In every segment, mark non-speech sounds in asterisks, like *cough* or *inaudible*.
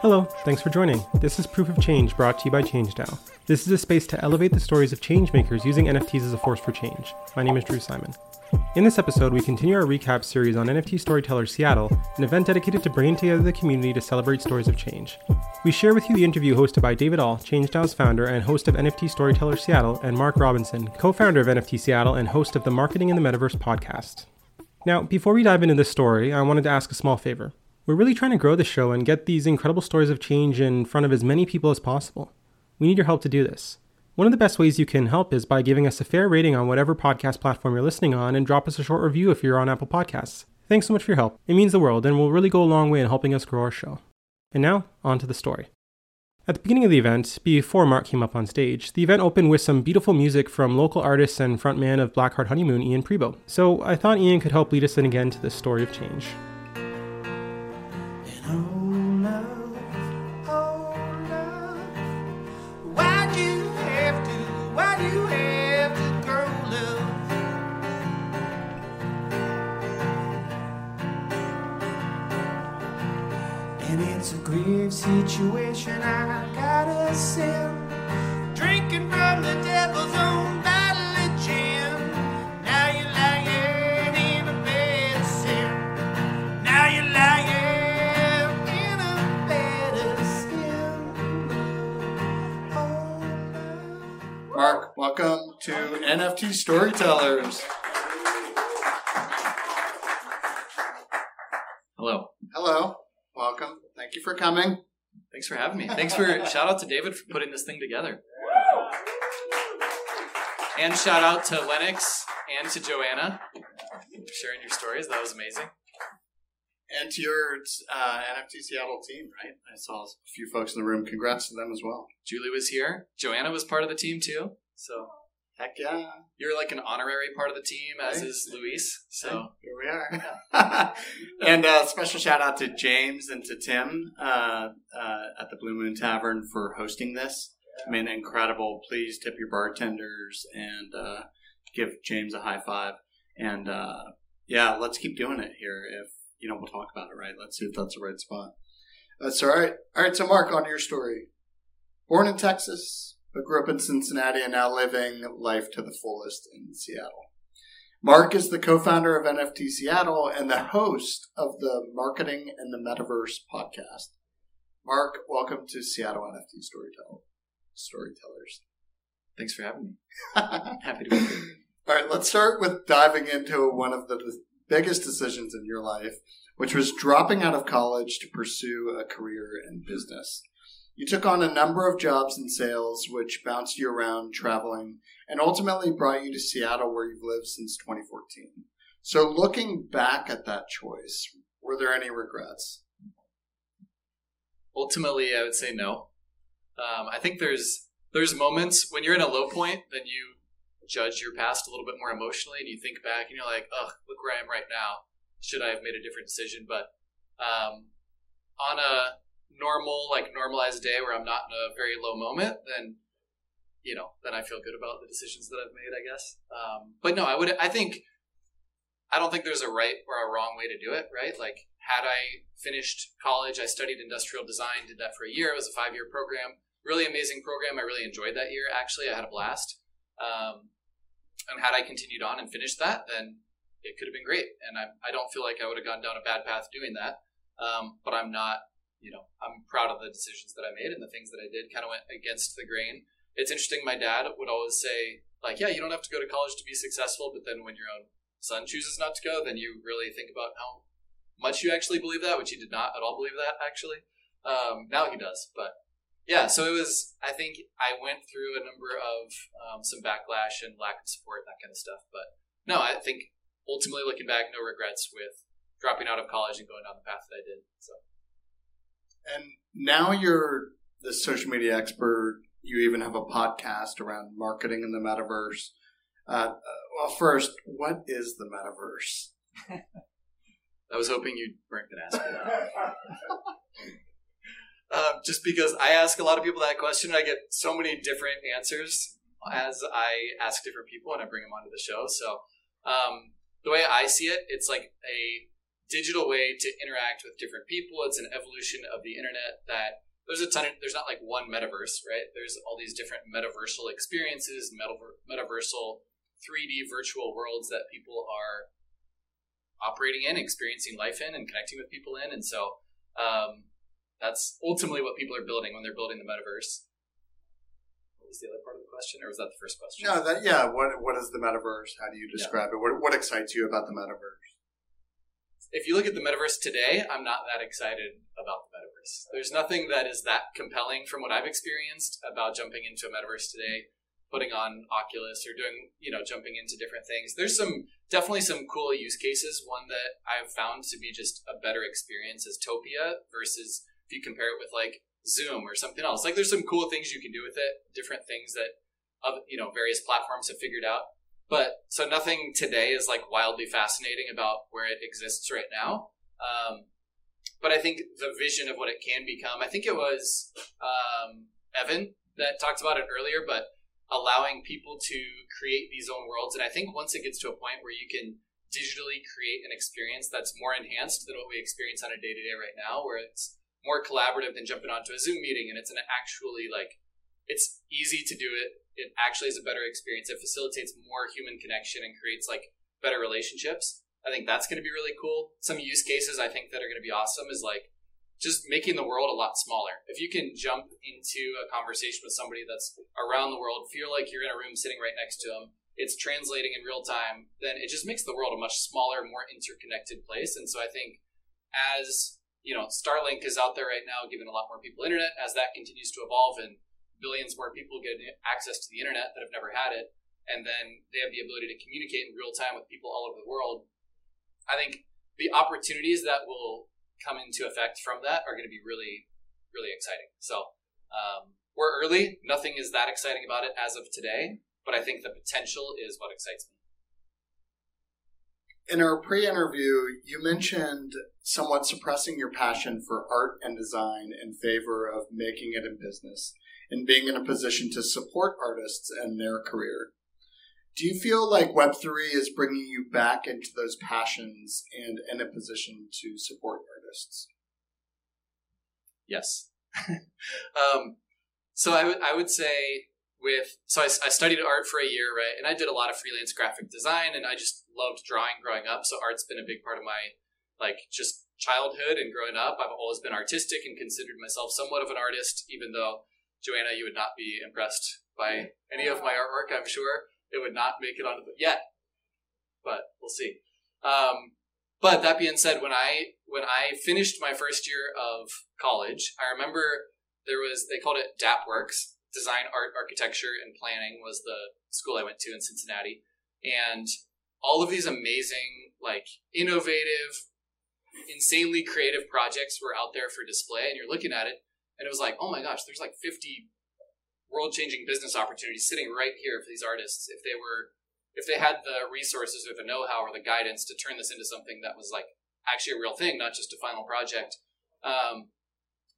Hello, thanks for joining. This is Proof of Change brought to you by ChangeDAO. This is a space to elevate the stories of changemakers using NFTs as a force for change. My name is Drew Simon. In this episode, we continue our recap series on NFT Storyteller Seattle, an event dedicated to bringing together the community to celebrate stories of change. We share with you the interview hosted by David All, ChangeDAO's founder and host of NFT Storyteller Seattle, and Mark Robinson, co founder of NFT Seattle and host of the Marketing in the Metaverse podcast. Now, before we dive into this story, I wanted to ask a small favor. We're really trying to grow the show and get these incredible stories of change in front of as many people as possible. We need your help to do this. One of the best ways you can help is by giving us a fair rating on whatever podcast platform you're listening on and drop us a short review if you're on Apple Podcasts. Thanks so much for your help. It means the world and will really go a long way in helping us grow our show. And now, on to the story. At the beginning of the event, before Mark came up on stage, the event opened with some beautiful music from local artist and frontman of Blackheart Honeymoon, Ian Pribo. So I thought Ian could help lead us in again to this story of change. Situation I gotta send. Drinking from the devil's own bottle of gin. Now you're lying in a bed of sin. Now you're lying in a bed of sin. Oh, Mark, welcome to NFT Storytellers. Hello. Hello, welcome. Thank you for coming. Thanks for having me. Thanks for *laughs* shout out to David for putting this thing together. And shout out to Lennox and to Joanna for sharing your stories. That was amazing. And to your uh, NFT Seattle team, right? I saw a few folks in the room. Congrats to them as well. Julie was here. Joanna was part of the team too. So Heck yeah. you're like an honorary part of the team, as Right. is Luis. So Here we are. *laughs* and uh, special shout out to James and to Tim uh, uh, at the Blue Moon Tavern for hosting this. I mean, incredible. Please tip your bartenders and uh, give James a high five. And uh, yeah, let's keep doing it here. If you know, we'll talk about it. Right? Let's see if that's the right spot. That's all right. All right. So, Mark, on to your story. Born in Texas, but grew up in Cincinnati, and now living life to the fullest in Seattle. Mark is the co-founder of NFT Seattle and the host of the Marketing and the Metaverse podcast. Mark, welcome to Seattle NFT Storytell Storytellers. thanks for having me. All *laughs* Happy to be here. right, let's start with diving into one of the biggest decisions in your life, which was dropping out of college to pursue a career in business. You took on a number of jobs in sales, which bounced you around traveling and ultimately brought you to Seattle, where you've lived since 2014. So, looking back at that choice, were there any regrets? Ultimately, I would say no. Um, I think there's there's moments when you're in a low point, then you judge your past a little bit more emotionally, and you think back, and you're like, "Ugh, look where I am right now. Should I have made a different decision?" But um, on a normal, like normalized day where I'm not in a very low moment, then you know, then I feel good about the decisions that I've made. I guess. Um, but no, I would. I think. I don't think there's a right or a wrong way to do it. Right? Like, had I finished college, I studied industrial design. Did that for a year. It was a five year program. Really amazing program. I really enjoyed that year. Actually, I had a blast. Um, and had I continued on and finished that, then it could have been great. And I, I don't feel like I would have gone down a bad path doing that. Um, but I'm not, you know, I'm proud of the decisions that I made and the things that I did kind of went against the grain. It's interesting. My dad would always say, like, yeah, you don't have to go to college to be successful. But then when your own son chooses not to go, then you really think about how much you actually believe that, which he did not at all believe that, actually. Um, now he does. But yeah, so it was, I think I went through a number of um, some backlash and lack of support, that kind of stuff. But no, I think ultimately looking back, no regrets with dropping out of college and going down the path that I did. So And now you're the social media expert. You even have a podcast around marketing in the metaverse. Uh, uh, well, first, what is the metaverse? *laughs* I was hoping you weren't going to ask me that. um, *laughs* just because I ask a lot of people that question, and I get so many different answers as I ask different people and I bring them onto the show. So um, the way I see it, it's like a digital way to interact with different people. It's an evolution of the internet that there's a ton of, there's not like one metaverse, right? There's all these different metaversal experiences, metaver- metaversal 3D virtual worlds that people are operating in, experiencing life in, and connecting with people in. And so um, that's ultimately what people are building when they're building the metaverse. What was the other part of the question, or was that the first question? No, that yeah. What what is the metaverse? How do you describe it? What what excites you about the metaverse? If you look at the metaverse today, I'm not that excited about the metaverse. There's nothing that is that compelling from what I've experienced about jumping into a metaverse today, putting on Oculus or doing, you know, jumping into different things. There's some definitely some cool use cases. One that I've found to be just a better experience is Topia versus if you compare it with like Zoom or something else. Like there's some cool things you can do with it, different things that you know various platforms have figured out. But so nothing today is like wildly fascinating about where it exists right now. Um, but I think the vision of what it can become, I think it was um, Evan that talked about it earlier, but allowing people to create these own worlds. And I think once it gets to a point where you can digitally create an experience that's more enhanced than what we experience on a day to day right now, where it's more collaborative than jumping onto a Zoom meeting and it's an actually like, it's easy to do it it actually is a better experience. It facilitates more human connection and creates like better relationships. I think that's going to be really cool. Some use cases I think that are going to be awesome is like just making the world a lot smaller. If you can jump into a conversation with somebody that's around the world, feel like you're in a room sitting right next to them, it's translating in real time, then it just makes the world a much smaller, more interconnected place. And so I think as you know, Starlink is out there right now, giving a lot more people internet. As that continues to evolve and billions more people get access to the internet that have never had it, and then they have the ability to communicate in real time with people all over the world. I think the opportunities that will come into effect from that are going to be really, really exciting. So um, we're early. Nothing is that exciting about it as of today, but I think the potential is what excites me. In our pre interview, you mentioned somewhat suppressing your passion for art and design in favor of making it in business and being in a position to support artists and their career. Do you feel like Web3 is bringing you back into those passions and in a position to support artists? Yes. *laughs* um, so I, w- I would say with, so I, I studied art for a year, right? And I did a lot of freelance graphic design and I just loved drawing growing up. So art's been a big part of my, like, just childhood and growing up. I've always been artistic and considered myself somewhat of an artist, even though Joanna, you would not be impressed by any of my artwork. I'm sure it would not make it onto the yet, but we'll see. Um, but that being said, when I when I finished my first year of college, I remember there was they called it DAAPworks, Design, Art, Architecture, and Planning was the school I went to in Cincinnati, and all of these amazing, like innovative, insanely creative projects were out there for display, and you're looking at it, and it was like, oh my gosh, there's like 50 world changing business opportunities sitting right here for these artists if they were if they had the resources or the know-how or the guidance to turn this into something that was like actually a real thing, not just a final project. Um,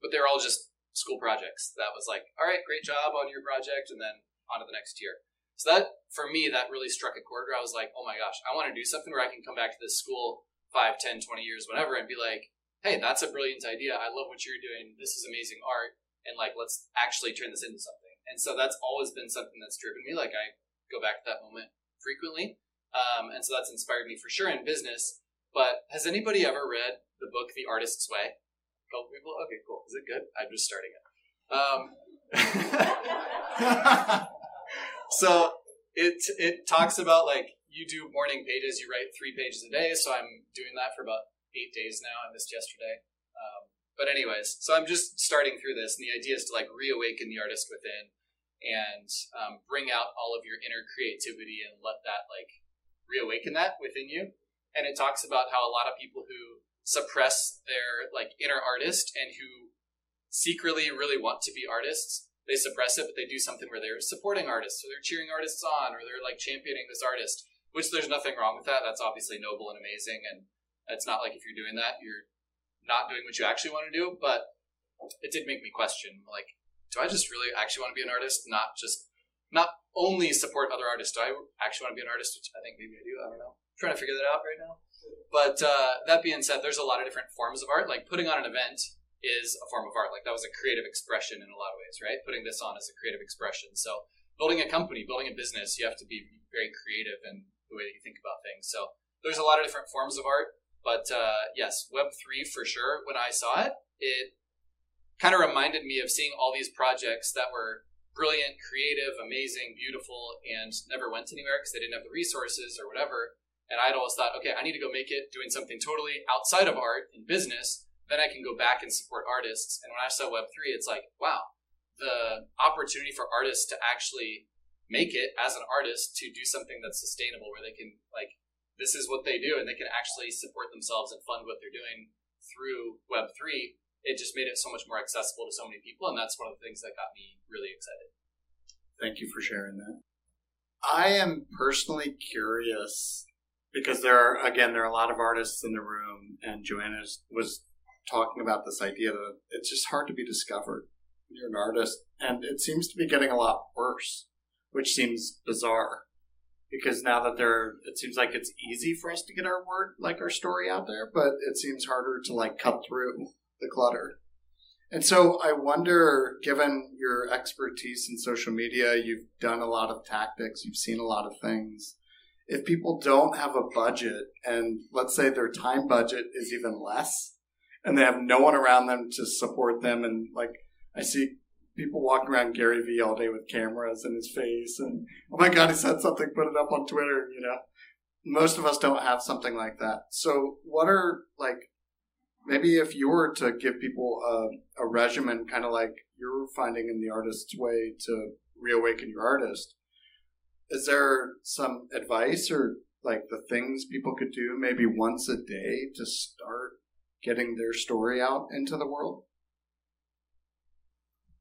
but they're all just school projects. That was like, all right, great job on your project, and then on to the next year. So that for me, that really struck a chord where I was like, oh my gosh, I want to do something where I can come back to this school 5, 10, 20 years, whatever, and be like, hey, that's a brilliant idea. I love what you're doing. This is amazing art. And like, let's actually turn this into something. And so that's always been something that's driven me. Like, I go back to that moment frequently. Um, and so that's inspired me for sure in business. But has anybody ever read the book The Artist's Way? A couple people? Okay, cool. Is it good? I'm just starting it. Um, *laughs* so it it talks about like you do morning pages, you write three pages a day. So I'm doing that for about eight days now. I missed yesterday. Um, but anyways, so I'm just starting through this, and the idea is to like reawaken the artist within and um, bring out all of your inner creativity and let that like reawaken that within you. And it talks about how a lot of people who suppress their like inner artist and who secretly really want to be artists, they suppress it, but they do something where they're supporting artists, or they're cheering artists on, or they're like championing this artist. Which there's nothing wrong with that. That's obviously noble and amazing, and it's not like if you're doing that, you're not doing what you actually want to do. But it did make me question, like, do I just really actually want to be an artist, not just not only support other artists? Do I actually want to be an artist? Which I think maybe I do. I don't know. I'm trying to figure that out right now. But uh, that being said, there's a lot of different forms of art. Like putting on an event is a form of art. Like that was a creative expression in a lot of ways, right? Putting this on is a creative expression. So building a company, building a business, you have to be very creative in the way that you think about things. So there's a lot of different forms of art. But uh, yes, Web three for sure. When I saw it, it kind of reminded me of seeing all these projects that were brilliant, creative, amazing, beautiful, and never went anywhere because they didn't have the resources or whatever. And I'd always thought, okay, I need to go make it doing something totally outside of art and business. Then I can go back and support artists. And when I saw Web3, it's like, wow, the opportunity for artists to actually make it as an artist to do something that's sustainable where they can, like, this is what they do and they can actually support themselves and fund what they're doing through Web3. It just made it so much more accessible to so many people. And that's one of the things that got me really excited. Thank you for sharing that. I am personally curious because there are again there are a lot of artists in the room, and Joanna was talking about this idea that it's just hard to be discovered. You're an artist, and it seems to be getting a lot worse, which seems bizarre because now that they're it seems like it's easy for us to get our word, like our story out there, but it seems harder to like cut through the clutter. And so I wonder, given your expertise in social media, you've done a lot of tactics, you've seen a lot of things if people don't have a budget and let's say their time budget is even less and they have no one around them to support them and like I see people walking around Gary Vee all day with cameras in his face and oh my god he said something put it up on Twitter you know most of us don't have something like that so what are like maybe if you were to give people a, a regimen kind of like you're finding in the artist's way to reawaken your artist is there some advice or like the things people could do maybe once a day to start getting their story out into the world?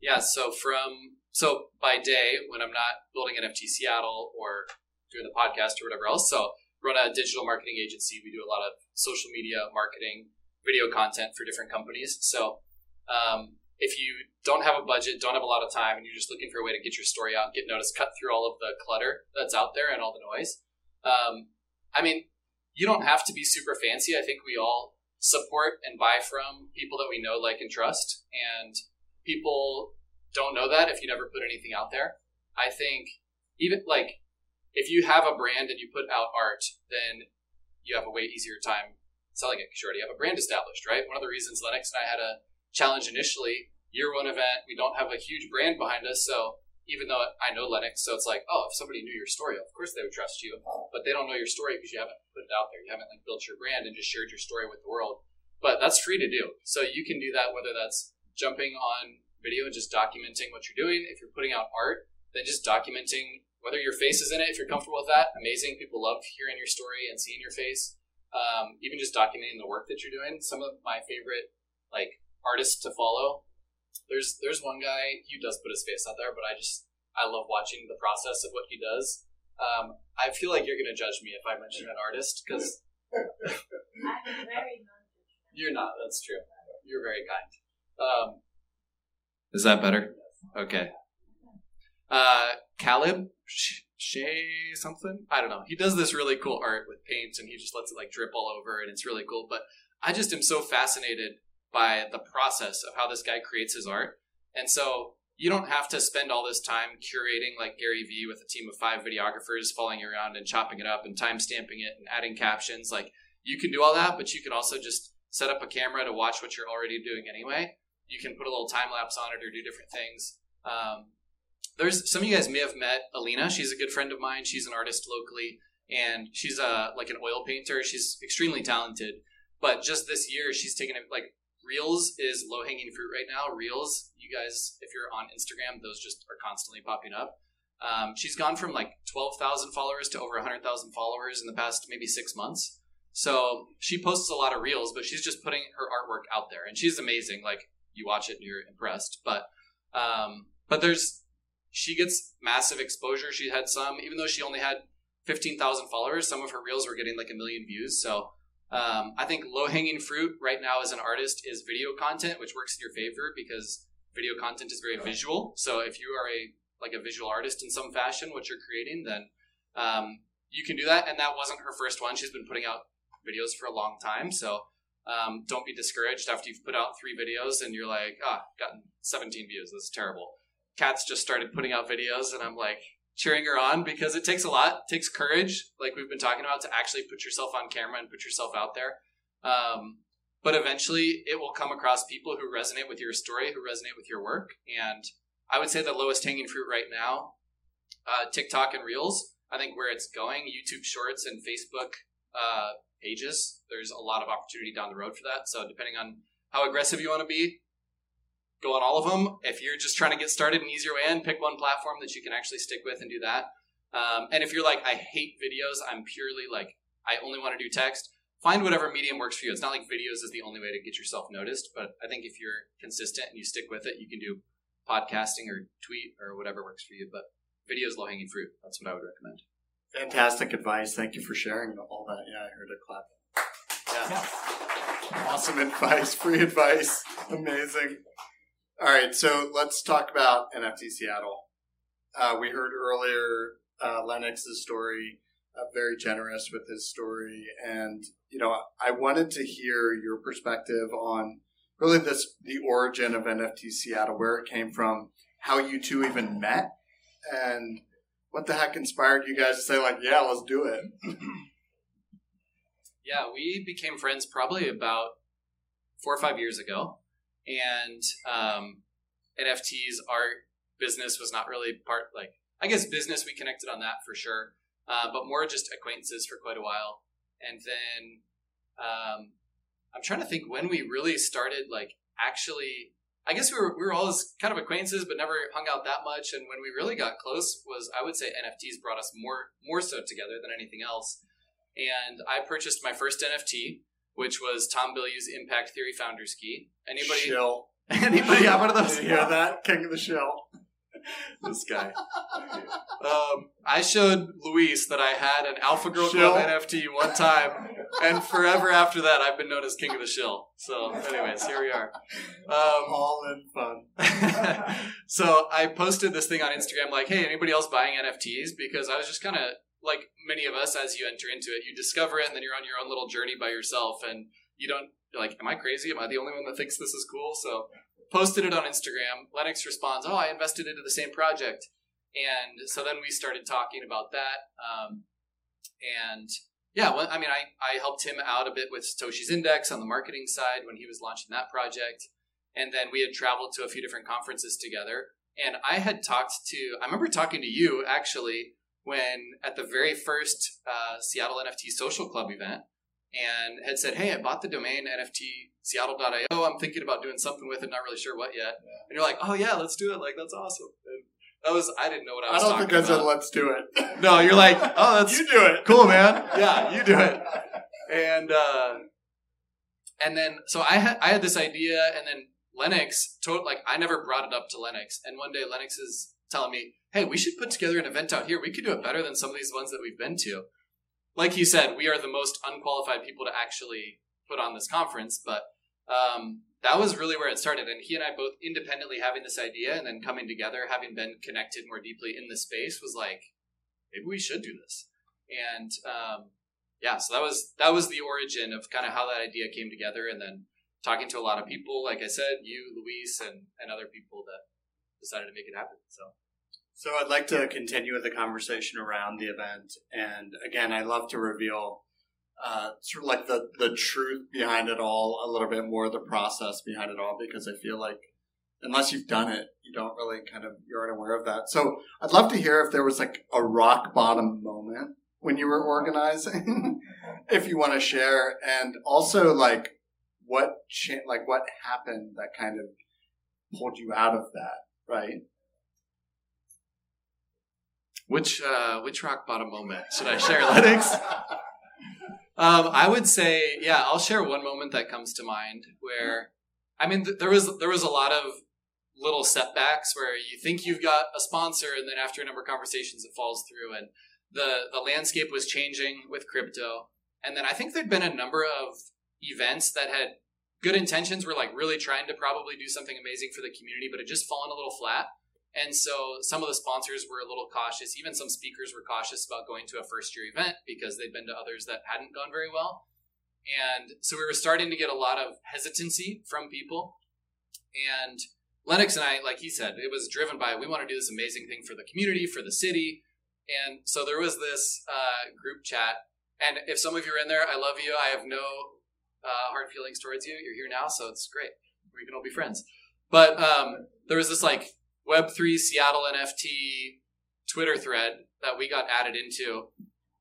Yeah, so from so by day when I'm not building NFT Seattle or doing the podcast or whatever else, so run a digital marketing agency. We do a lot of social media marketing, video content for different companies. So um, if you don't have a budget, don't have a lot of time, and you're just looking for a way to get your story out, get noticed, cut through all of the clutter that's out there and all the noise. Um, I mean, you don't have to be super fancy. I think we all support and buy from people that we know, like, and trust. And people don't know that if you never put anything out there. I think even like if you have a brand and you put out art, then you have a way easier time selling it because you already have a brand established, right? One of the reasons Lennox and I had a challenge initially, year one event, we don't have a huge brand behind us. So even though I know Lennox, so it's like, oh, if somebody knew your story, of course they would trust you. But they don't know your story because you haven't put it out there. You haven't like built your brand and just shared your story with the world. But that's free to do. So you can do that whether that's jumping on video and just documenting what you're doing. If you're putting out art, then just documenting whether your face is in it. If you're comfortable with that, amazing. People love hearing your story and seeing your face. Um, even just documenting the work that you're doing. Some of my favorite like artists to follow. There's there's one guy he does put his face out there, but I just I love watching the process of what he does. Um, I feel like you're going to judge me if I mention an artist because *laughs* you're not. That's true. You're very kind. Um, is that better? Okay. Uh, Caleb Shay something. I don't know. He does this really cool art with paints, and he just lets it like drip all over, and it's really cool. But I just am so fascinated by the process of how this guy creates his art. And so you don't have to spend all this time curating like Gary Vee with a team of five videographers following you around and chopping it up and time stamping it and adding captions. Like you can do all that, but you can also just set up a camera to watch what you're already doing anyway. You can put a little time lapse on it or do different things. Um, there's some of you guys may have met Alina. She's a good friend of mine. She's an artist locally, and she's a like an oil painter. She's extremely talented. But just this year, she's taken it like Reels is low hanging fruit right now. Reels, you guys, if you're on Instagram, those just are constantly popping up. Um, she's gone from like 12,000 followers to over 100,000 followers in the past maybe six months. So she posts a lot of reels, but she's just putting her artwork out there, and she's amazing. Like you watch it and you're impressed. But um, but there's she gets massive exposure. She had some, even though she only had 15,000 followers, some of her reels were getting like a million views. So um, I think low hanging fruit right now as an artist is video content, which works in your favor because video content is very visual. So if you are a like a visual artist in some fashion, what you're creating, then um, you can do that. And that wasn't her first one. She's been putting out videos for a long time. So um, don't be discouraged after you've put out three videos and you're like, ah, gotten 17 views. This is terrible. Kat's just started putting out videos, and I'm like cheering her on because it takes a lot, it takes courage, like we've been talking about, to actually put yourself on camera and put yourself out there. Um, but eventually, it will come across people who resonate with your story, who resonate with your work. And I would say the lowest hanging fruit right now, uh, TikTok and Reels. I think where it's going, YouTube Shorts and Facebook uh, pages. There's a lot of opportunity down the road for that. So depending on how aggressive you want to be, go on all of them. If you're just trying to get started an easier way in, pick one platform that you can actually stick with and do that. Um, and if you're like, I hate videos, I'm purely like, I only want to do text, find whatever medium works for you. It's not like videos is the only way to get yourself noticed, but I think if you're consistent and you stick with it, you can do podcasting or tweet or whatever works for you. But video is low hanging fruit. That's what I would recommend. Fantastic advice. Thank you for sharing all that. Yeah, I heard a clap. Yeah. Awesome advice. Free advice. Amazing. All right, so let's talk about NFT Seattle. Uh, we heard earlier uh, Lennox's story. Uh, very generous with his story, and you know, I wanted to hear your perspective on really this the origin of NFT Seattle, where it came from, how you two even met, and what the heck inspired you guys to say like, yeah, let's do it. *clears throat* Yeah, we became friends probably about four or five years ago, and um, NFTs, our business was not really part. Like, I guess business we connected on that for sure, uh, but more just acquaintances for quite a while, and then um, I'm trying to think when we really started like actually. I guess we were we were always kind of acquaintances, but never hung out that much. And when we really got close, was I would say NFTs brought us more more so together than anything else and I purchased my first NFT, which was Tom Bilyeu's Impact Theory Founders Key. Anybody? Shill. *laughs* Anybody have one of those? Did you hear that? King of the Shill. *laughs* this guy. *laughs* Um, I showed Luis that I had an Alpha Girl Shill. Club NFT one time, and forever after that, I've been known as King of the Shill. So, anyways, here we are. Um, All in fun. *laughs* so I posted this thing on Instagram, like, "Hey, anybody else buying NFTs?" Because I was just kind of like many of us, as you enter into it, you discover it, and then you're on your own little journey by yourself, and you don't you're like, "Am I crazy? Am I the only one that thinks this is cool?" So posted it on Instagram. Lennox responds, "Oh, I invested into the same project," and so then we started talking about that. Um, and yeah, well, I mean, I, I helped him out a bit with Satoshi's Index on the marketing side when he was launching that project. And then we had traveled to a few different conferences together. And I had talked to, I remember talking to you actually when at the very first uh, Seattle NFT Social Club event and had said, Hey, I bought the domain NFTseattle.io. I'm thinking about doing something with it, not really sure what yet. And you're like, Oh, yeah, let's do it. Like, that's awesome. And that was, I didn't know what I was. Talking. I don't think I said let's do it. *laughs* No, you're like, Oh, that's you do it. cool, man. Yeah, you do it. And uh, and then so I had I had this idea, and then Lennox told like I never brought it up to Lennox, and one day Lennox is telling me, "Hey, we should put together an event out here. We could do it better than some of these ones that we've been to." Like you said, we are the most unqualified people to actually put on this conference, but um, that was really where it started. And he and I both independently having this idea, and then coming together, having been connected more deeply in the space, was like, maybe we should do this. And um, yeah, so that was that was the origin of kind of how that idea came together, and then talking to a lot of people, like I said, you, Luis, and and other people that decided to make it happen. So So I'd like to continue with the conversation around the event, and again, I love to reveal uh, sort of like the the truth behind it all, a little bit more the process behind it all, because I feel like unless you've done it, you don't really kind of you're unaware of that. So I'd love to hear if there was like a rock bottom moment when you were organizing, *laughs* if you want to share, and also like what cha- like what happened that kind of pulled you out of that, right? Which uh, which rock bottom moment should I share, Lennox? *laughs* Um, I would say, yeah, I'll share one moment that comes to mind where, I mean, th- there was there was a lot of little setbacks where you think you've got a sponsor, and then after a number of conversations, it falls through, and the the landscape was changing with crypto, and then I think there'd been a number of events that had good intentions, were like really trying to probably do something amazing for the community, but it just fallen a little flat. And so some of the sponsors were a little cautious. Even some speakers were cautious about going to a first year event because they'd been to others that hadn't gone very well. And so we were starting to get a lot of hesitancy from people. And Lennox and I, like he said, it was driven by we want to do this amazing thing for the community, for the city. And so there was this uh, group chat. And if some of you are in there, I love you. I have no uh, hard feelings towards you. You're here now, so it's great. We can all be friends. But um, there was this like Web3 Seattle NFT Twitter thread that we got added into.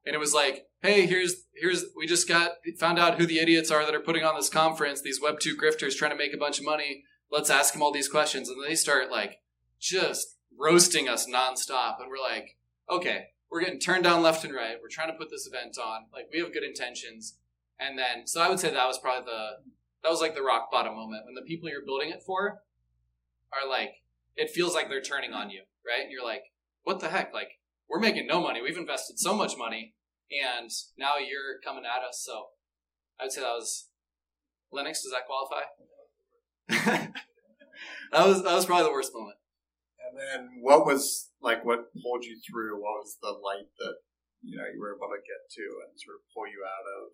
And it was like, hey, here's here's we just got found out who the idiots are that are putting on this conference, these Web two grifters trying to make a bunch of money. Let's ask them all these questions. And they start like just roasting us nonstop. And we're like, okay, we're getting turned down left and right. We're trying to put this event on. Like we have good intentions. And then so I would say that was probably the that was like the rock bottom moment when the people you're building it for are like it feels like they're turning on you, right? And you're like, what the heck? Like we're making no money. We've invested so much money, and now you're coming at us. So I would say that was Lennox. Does that qualify? *laughs* that was that was probably the worst moment. And then what was like what pulled you through? What was the light that you know you were able to get to and sort of pull you out of?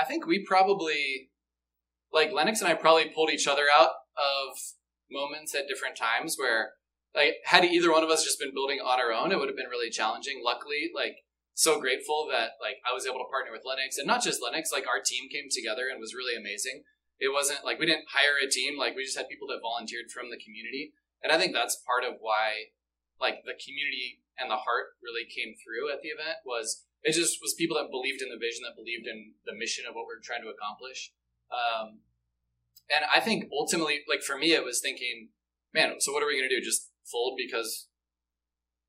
I think we probably, like Lennox and I, probably pulled each other out of moments at different times where, like, had either one of us just been building on our own, it would have been really challenging. Luckily, like, so grateful that like I was able to partner with Lennox, and not just Lennox. Like, our team came together and was really amazing. It wasn't like we didn't hire a team; like we just had people that volunteered from the community, and I think that's part of why, like, the community and the heart really came through at the event was it just was people that believed in the vision, that believed in the mission of what we are trying to accomplish. Um, and I think ultimately, like for me, it was thinking, man, so what are we going to do? Just fold because,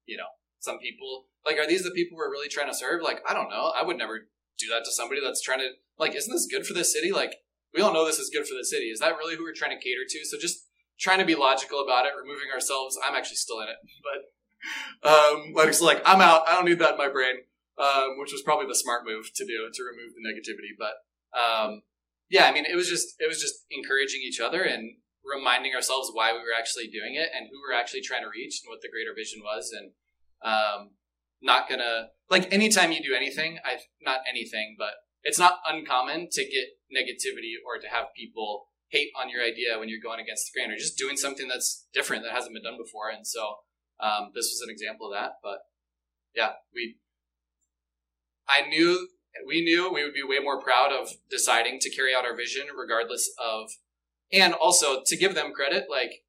you know, some people, like, are these the people we're really trying to serve? Like, I don't know. I would never do that to somebody that's trying to, like, isn't this good for the city? Like, we all know this is good for the city. Is that really who we're trying to cater to? So just trying to be logical about it, removing ourselves. I'm actually still in it, *laughs* but um, like it's like I'm out. I don't need that in my brain, um, which was probably the smart move to do to remove the negativity. But um, yeah, I mean, it was just it was just encouraging each other and reminding ourselves why we were actually doing it and who we are actually trying to reach and what the greater vision was and um, not gonna like anytime you do anything i not anything but it's not uncommon to get negativity or to have people hate on your idea when you're going against the grain or just doing something that's different that hasn't been done before. And so um, this was an example of that but yeah we i knew we knew we would be way more proud of deciding to carry out our vision regardless of and also to give them credit like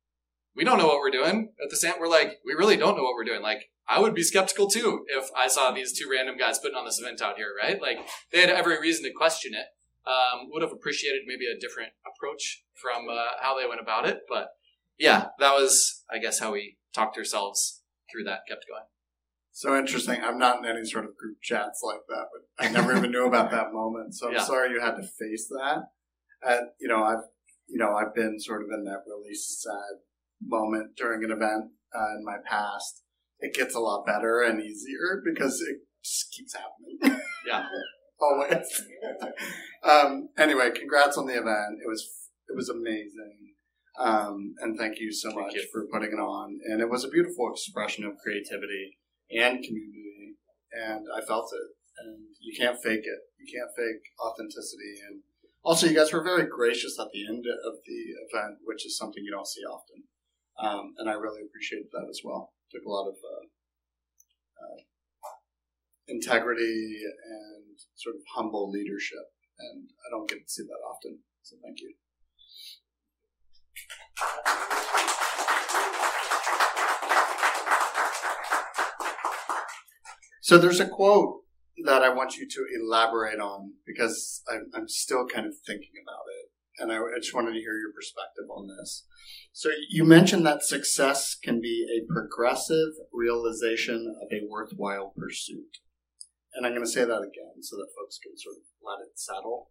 we don't know what we're doing. At the same we're like we really don't know what we're doing. Like i would be skeptical too if i saw these two random guys putting on this event out here right? Like they had every reason to question it. Um, would have appreciated maybe a different approach from uh, how they went about it but yeah that was i guess how we talked ourselves through that kept going So interesting. I'm not in any sort of group chats like that, but I never even knew about that *laughs* moment. So I'm Yeah. sorry you had to face that. And you know, I've you know I've been sort of in that really sad moment during an event uh, in my past. It gets a lot better and easier because it just keeps happening. *laughs* yeah *laughs* Always. um, anyway, congrats on the event. It was it was amazing. Um, and thank you so Thank much you. for putting it on. And it was a beautiful expression of creativity and community. And I felt it. And you can't fake it. You can't fake authenticity. And also, you guys were very gracious at the end of the event, which is something you don't see often. Um, and I really appreciated that as well. Took a lot of uh, uh, integrity and sort of humble leadership. And I don't get to see that often. So thank you. So there's a quote that I want you to elaborate on because I'm, I'm still kind of thinking about it. And I, I just wanted to hear your perspective on this. So you mentioned that success can be a progressive realization of a worthwhile pursuit. And I'm going to say that again so that folks can sort of let it settle.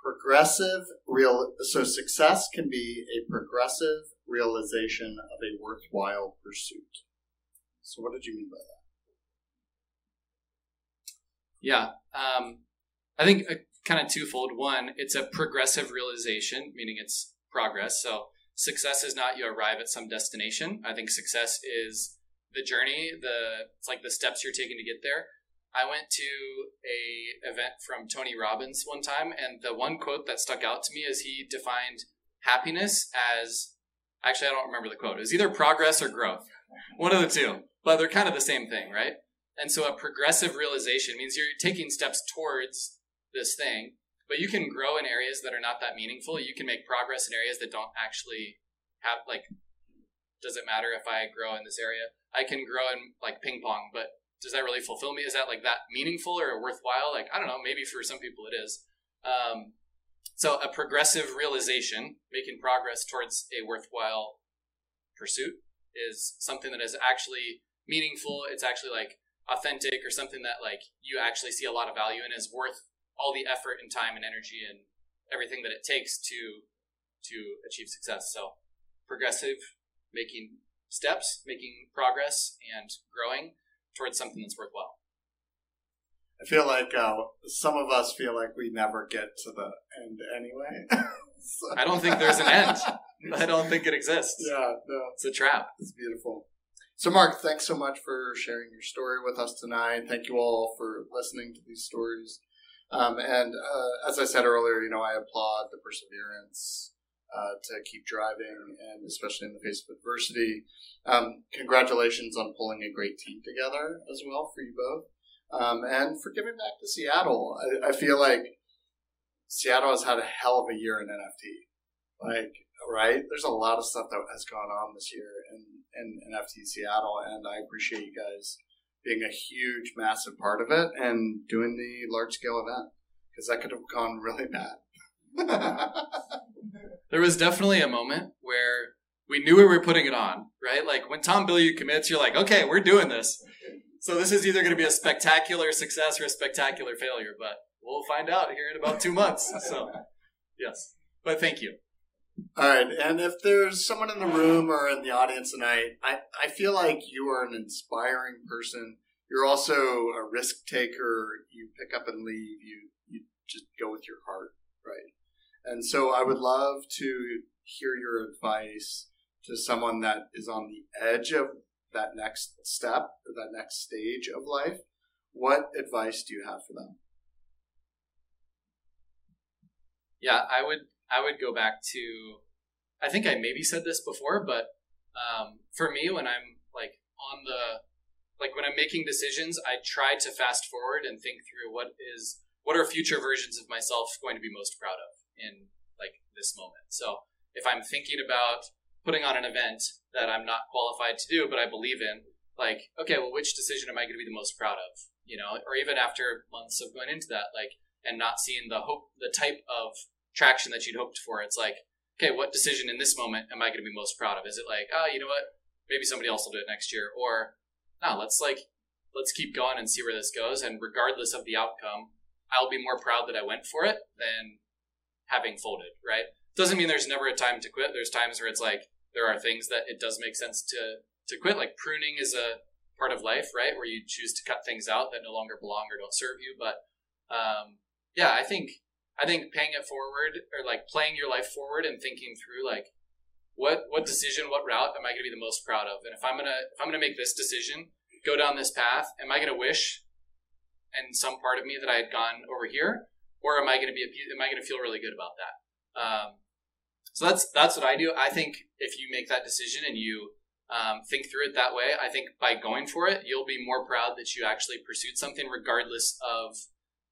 Progressive real, so success can be a progressive realization of a worthwhile pursuit. So what did you mean by that? Yeah. Um, I think uh, kind of twofold. One, it's a progressive realization, meaning it's progress. So success is not you arrive at some destination. I think success is the journey, the it's like the steps you're taking to get there. I went to a event from Tony Robbins one time, and the one quote that stuck out to me is he defined happiness as actually I don't remember the quote. It was either progress or growth, one of the two, but they're kind of the same thing, right? And so a progressive realization means you're taking steps towards this thing, but you can grow in areas that are not that meaningful. You can make progress in areas that don't actually have like. Does it matter if I grow in this area? I can grow in like ping pong, but does that really fulfill me? Is that like that meaningful or worthwhile? Like I don't know. Maybe for some people it is. Um, so a progressive realization, making progress towards a worthwhile pursuit, is something that is actually meaningful. It's actually like authentic or something that like you actually see a lot of value in is worth all the effort and time and energy and everything that it takes to to achieve success. So progressive, making steps, making progress and growing towards something that's worthwhile. I feel like uh, some of us feel like we never get to the end anyway. *laughs* So- I don't think there's an end. *laughs* I don't think it exists. yeah, no, It's a trap. it's beautiful. So, Mark, thanks so much for sharing your story with us tonight. Thank you all for listening to these stories. Um, and uh, as I said earlier, you know, I applaud the perseverance uh, to keep driving, and especially in the face of adversity. Um, congratulations on pulling a great team together as well for you both, um, and for giving back to Seattle. I, I feel like Seattle has had a hell of a year in NFT. Like, right? There's a lot of stuff that has gone on this year in, in NFT Seattle, and I appreciate you guys being a huge, massive part of it and doing the large scale event because that could have gone really bad. *laughs* There was definitely a moment where we knew we were putting it on, right? Like when Tom Bilyeu commits, you're like, okay, we're doing this. So this is either going to be a spectacular success or a spectacular failure, but we'll find out here in about two months. So, yes. But thank you. All right, and if there's someone in the room or in the audience tonight, I, I feel like you are an inspiring person. You're also a risk taker. You pick up and leave. You you just go with your heart, right? And so I would love to hear your advice to someone that is on the edge of that next step or that next stage of life. What advice do you have for them? Yeah, I would I would go back to I think I maybe said this before, but um, for me when I'm like on the like when I'm making decisions, I try to fast forward and think through what is what are future versions of myself going to be most proud of in like this moment. So if I'm thinking about putting on an event that I'm not qualified to do, but I believe in, like, okay, well, which decision am I going to be the most proud of? You know, or even after months of going into that, like, and not seeing the hope, the type of traction that you'd hoped for. It's like, okay, what decision in this moment am I going to be most proud of? Is it like, oh, you know what? Maybe somebody else will do it next year, or no, let's like, let's keep going and see where this goes. And regardless of the outcome, I'll be more proud that I went for it than having folded. Right? Doesn't mean there's never a time to quit. There's times where it's like there are things that it does make sense to to quit. Like pruning is a part of life, right? Where you choose to cut things out that no longer belong or don't serve you. But um, yeah, I think I think paying it forward or like playing your life forward and thinking through like what what decision, what route am I going to be the most proud of? And if I'm gonna if I'm gonna make this decision, go down this path, am I going to wish and some part of me that I had gone over here, or am I going to be am I going to feel really good about that? Um, so that's that's what I do. I think if you make that decision and you um, think through it that way, I think by going for it, you'll be more proud that you actually pursued something, regardless of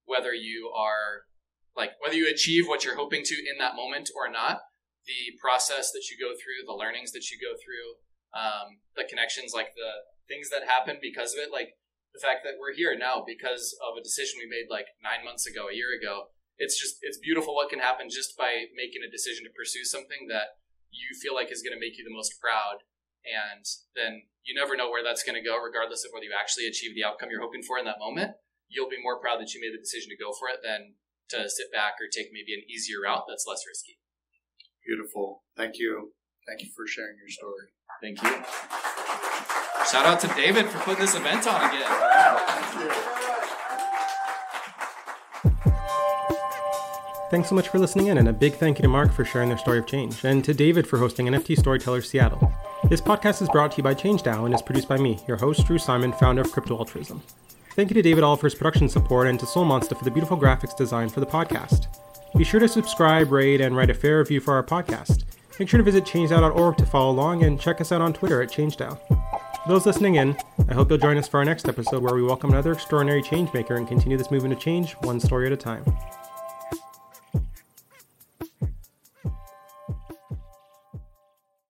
whether you are like whether you achieve what you're hoping to in that moment or not. The process that you go through, the learnings that you go through, um, the connections, like the things that happen because of it, like the fact that we're here now because of a decision we made like nine months ago, a year ago. It's just it's beautiful what can happen just by making a decision to pursue something that you feel like is going to make you the most proud and then you never know where that's going to go regardless of whether you actually achieve the outcome you're hoping for in that moment you'll be more proud that you made the decision to go for it than to sit back or take maybe an easier route that's less risky Beautiful. Thank you. Thank you for sharing your story. thank you shout out to david for putting this event on again Thanks so much for listening in, and a big thank you to Mark for sharing their story of change, and to David for hosting NFT Storytellers Seattle. This podcast is brought to you by ChangeDAO and is produced by me, your host, Drew Simon, founder of Crypto Altruism. Thank you to David All for his production support and to Soul Monster for the beautiful graphics design for the podcast. Be sure to subscribe, rate, and write a fair review for our podcast. Make sure to visit changedao.org to follow along and check us out on Twitter at changedao. For those listening in, I hope you'll join us for our next episode where we welcome another extraordinary changemaker and continue this movement of change one story at a time.